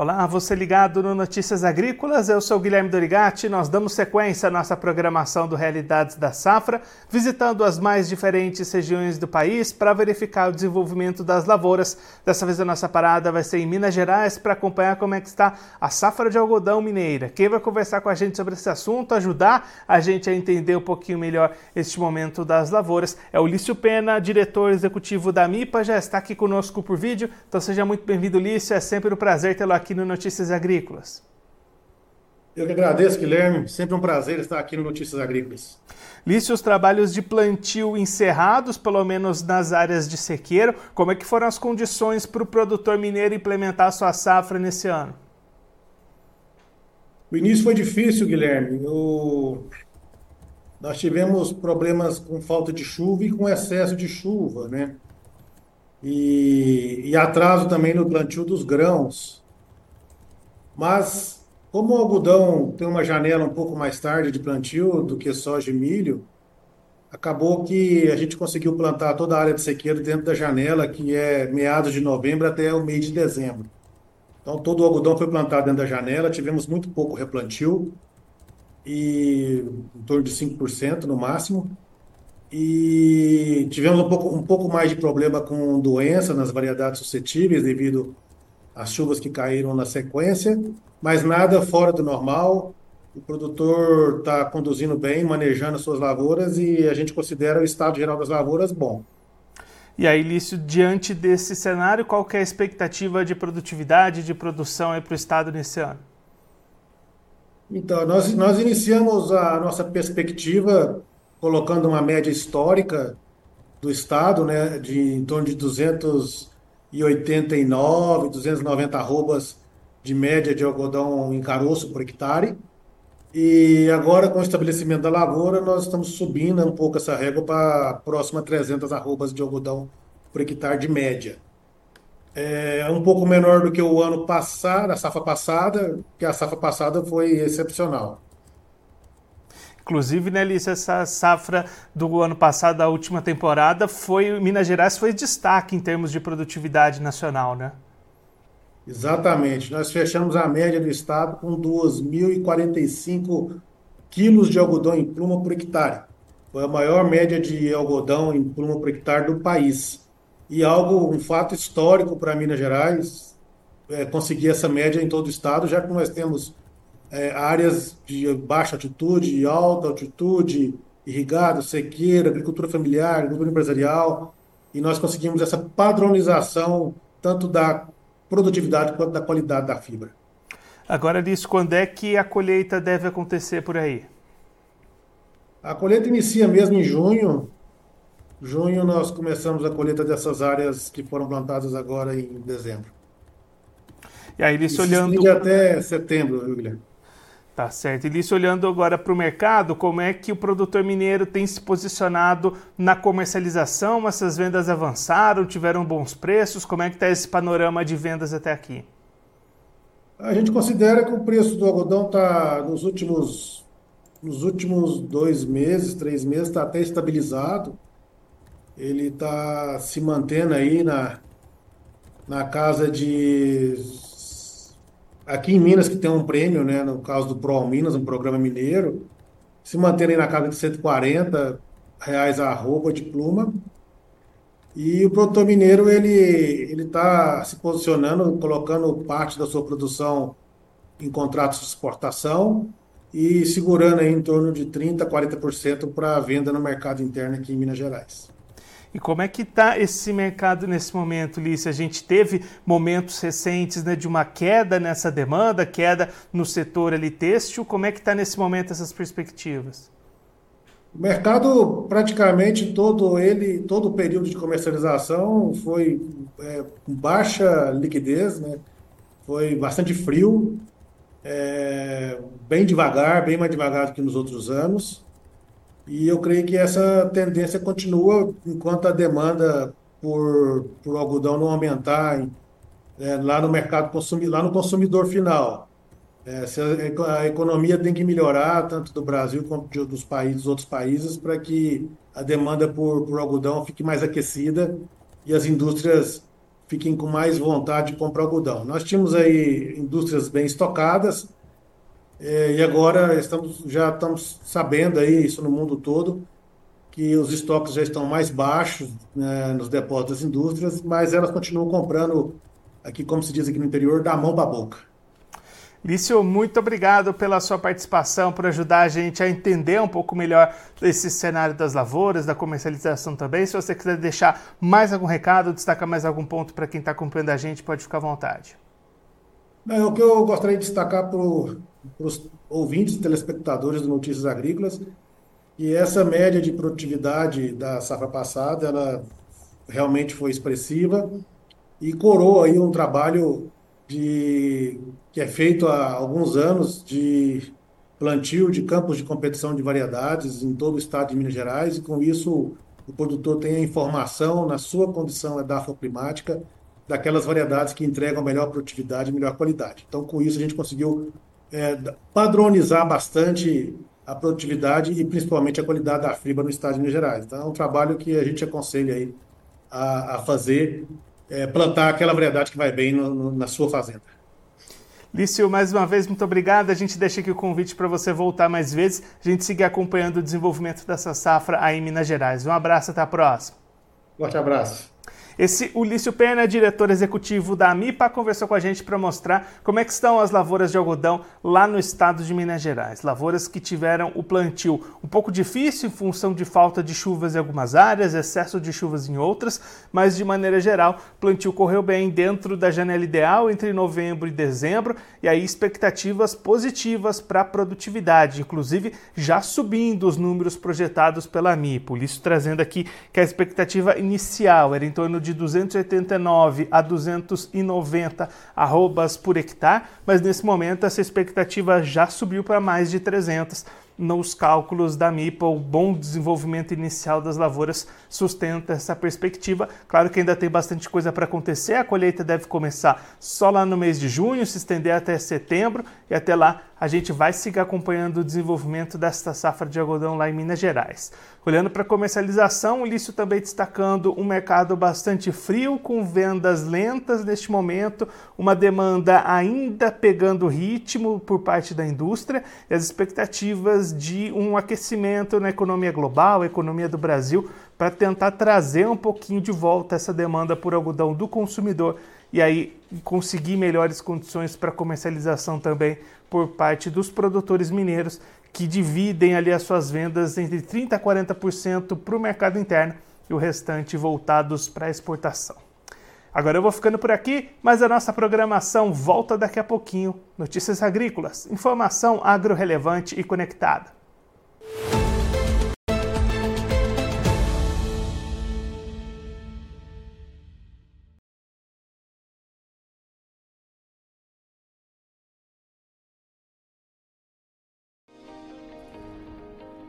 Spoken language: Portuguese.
Olá, você ligado no Notícias Agrícolas, eu sou Guilherme Dorigati. Nós damos sequência à nossa programação do Realidades da Safra, visitando as mais diferentes regiões do país para verificar o desenvolvimento das lavouras. Dessa vez a nossa parada vai ser em Minas Gerais para acompanhar como é que está a safra de algodão mineira. Quem vai conversar com a gente sobre esse assunto, ajudar a gente a entender um pouquinho melhor este momento das lavouras, é o Lício Pena, diretor executivo da MIPA, já está aqui conosco por vídeo. Então seja muito bem-vindo, Lício. É sempre um prazer tê-lo aqui aqui no Notícias Agrícolas. Eu que agradeço, Guilherme. Sempre um prazer estar aqui no Notícias Agrícolas. Lício, os trabalhos de plantio encerrados, pelo menos nas áreas de sequeiro, como é que foram as condições para o produtor mineiro implementar sua safra nesse ano? O início foi difícil, Guilherme. O... Nós tivemos problemas com falta de chuva e com excesso de chuva, né? E, e atraso também no plantio dos grãos. Mas, como o algodão tem uma janela um pouco mais tarde de plantio do que soja e milho, acabou que a gente conseguiu plantar toda a área de sequeiro dentro da janela, que é meados de novembro até o mês de dezembro. Então, todo o algodão foi plantado dentro da janela, tivemos muito pouco replantio, e em torno de 5% no máximo. E tivemos um pouco, um pouco mais de problema com doença nas variedades suscetíveis devido as chuvas que caíram na sequência, mas nada fora do normal. O produtor está conduzindo bem, manejando suas lavouras e a gente considera o estado geral das lavouras bom. E aí, Lício, diante desse cenário, qual é a expectativa de produtividade, de produção para o estado nesse ano? Então, nós, nós iniciamos a nossa perspectiva colocando uma média histórica do estado, né, de em torno de 200 e 89, 290 arrobas de média de algodão em caroço por hectare. E agora, com o estabelecimento da lavoura, nós estamos subindo um pouco essa régua para próxima 300 arrobas de algodão por hectare de média. É um pouco menor do que o ano passado, a safra passada, que a safra passada foi excepcional. Inclusive, né, Lícia, essa safra do ano passado, da última temporada, foi Minas Gerais foi destaque em termos de produtividade nacional, né? Exatamente. Nós fechamos a média do estado com 2.045 quilos de algodão em pluma por hectare. Foi a maior média de algodão em pluma por hectare do país. E algo, um fato histórico para Minas Gerais, é, conseguir essa média em todo o estado, já que nós temos é, áreas de baixa altitude, alta altitude, irrigado, sequeira, agricultura familiar, agricultura empresarial, e nós conseguimos essa padronização tanto da produtividade quanto da qualidade da fibra. Agora, disso, quando é que a colheita deve acontecer por aí? A colheita inicia mesmo em junho. Junho nós começamos a colheita dessas áreas que foram plantadas agora em dezembro. E aí, isso olhando. até setembro, viu, Guilherme? Tá certo. E Lício, olhando agora para o mercado, como é que o produtor mineiro tem se posicionado na comercialização? Essas vendas avançaram, tiveram bons preços? Como é que está esse panorama de vendas até aqui? A gente considera que o preço do algodão está nos últimos, nos últimos dois meses, três meses, está até estabilizado. Ele está se mantendo aí na, na casa de Aqui em Minas, que tem um prêmio, né, no caso do Pro Minas, um programa mineiro, se manterem na casa de 140 reais a roupa de pluma. E o produtor mineiro, ele ele está se posicionando, colocando parte da sua produção em contratos de exportação e segurando aí em torno de 30%, 40% para venda no mercado interno aqui em Minas Gerais. E como é que está esse mercado nesse momento, Lícia? A gente teve momentos recentes né, de uma queda nessa demanda, queda no setor ali têxtil. Como é que está nesse momento essas perspectivas? O mercado, praticamente todo ele, todo o período de comercialização foi é, com baixa liquidez, né? foi bastante frio, é, bem devagar, bem mais devagar do que nos outros anos. E eu creio que essa tendência continua enquanto a demanda por, por algodão não aumentar é, lá no mercado consumidor, lá no consumidor final. É, a, a, economia tem que melhorar, tanto do Brasil quanto de, dos países, outros países, para que a demanda por, por algodão fique mais aquecida e as indústrias fiquem com mais vontade de comprar algodão. Nós tínhamos aí indústrias bem estocadas, é, e agora estamos, já estamos sabendo aí, isso no mundo todo, que os estoques já estão mais baixos né, nos depósitos das indústrias, mas elas continuam comprando, aqui como se diz aqui no interior, da mão para a boca. Lício, muito obrigado pela sua participação, por ajudar a gente a entender um pouco melhor esse cenário das lavouras, da comercialização também. Se você quiser deixar mais algum recado, destacar mais algum ponto para quem está acompanhando a gente, pode ficar à vontade. Não, o que eu gostaria de destacar para os ouvintes e telespectadores do Notícias Agrícolas, e essa média de produtividade da safra passada, ela realmente foi expressiva e coroa aí um trabalho de, que é feito há alguns anos de plantio de campos de competição de variedades em todo o estado de Minas Gerais, e com isso o produtor tem a informação na sua condição edafoclimática daquelas variedades que entregam melhor produtividade e melhor qualidade. Então, com isso, a gente conseguiu é, padronizar bastante a produtividade e principalmente a qualidade da fibra no estado de Minas Gerais. Então, é um trabalho que a gente aconselha aí a, a fazer é, plantar aquela variedade que vai bem no, no, na sua fazenda. Lício, mais uma vez, muito obrigado. A gente deixa aqui o convite para você voltar mais vezes, a gente seguir acompanhando o desenvolvimento dessa safra aí em Minas Gerais. Um abraço, até a próxima. Forte abraço. Esse Ulício Pena, diretor executivo da AMIPA, conversou com a gente para mostrar como é que estão as lavouras de algodão lá no estado de Minas Gerais. Lavouras que tiveram o plantio um pouco difícil em função de falta de chuvas em algumas áreas, excesso de chuvas em outras, mas de maneira geral, plantio correu bem dentro da janela ideal entre novembro e dezembro, e aí expectativas positivas para a produtividade, inclusive já subindo os números projetados pela AMIPA. Ulício trazendo aqui que a expectativa inicial era em torno de de 289 a 290 arrobas por hectare, mas nesse momento essa expectativa já subiu para mais de 300 nos cálculos da MIPA, o bom desenvolvimento inicial das lavouras sustenta essa perspectiva. Claro que ainda tem bastante coisa para acontecer, a colheita deve começar só lá no mês de junho, se estender até setembro e até lá a gente vai seguir acompanhando o desenvolvimento desta safra de algodão lá em Minas Gerais. Olhando para a comercialização, o Lício também destacando um mercado bastante frio, com vendas lentas neste momento, uma demanda ainda pegando ritmo por parte da indústria e as expectativas de um aquecimento na economia global, economia do Brasil, para tentar trazer um pouquinho de volta essa demanda por algodão do consumidor e aí conseguir melhores condições para comercialização também por parte dos produtores mineiros que dividem ali as suas vendas entre 30 a 40% para o mercado interno e o restante voltados para exportação. Agora eu vou ficando por aqui, mas a nossa programação volta daqui a pouquinho. Notícias agrícolas, informação agro-relevante e conectada.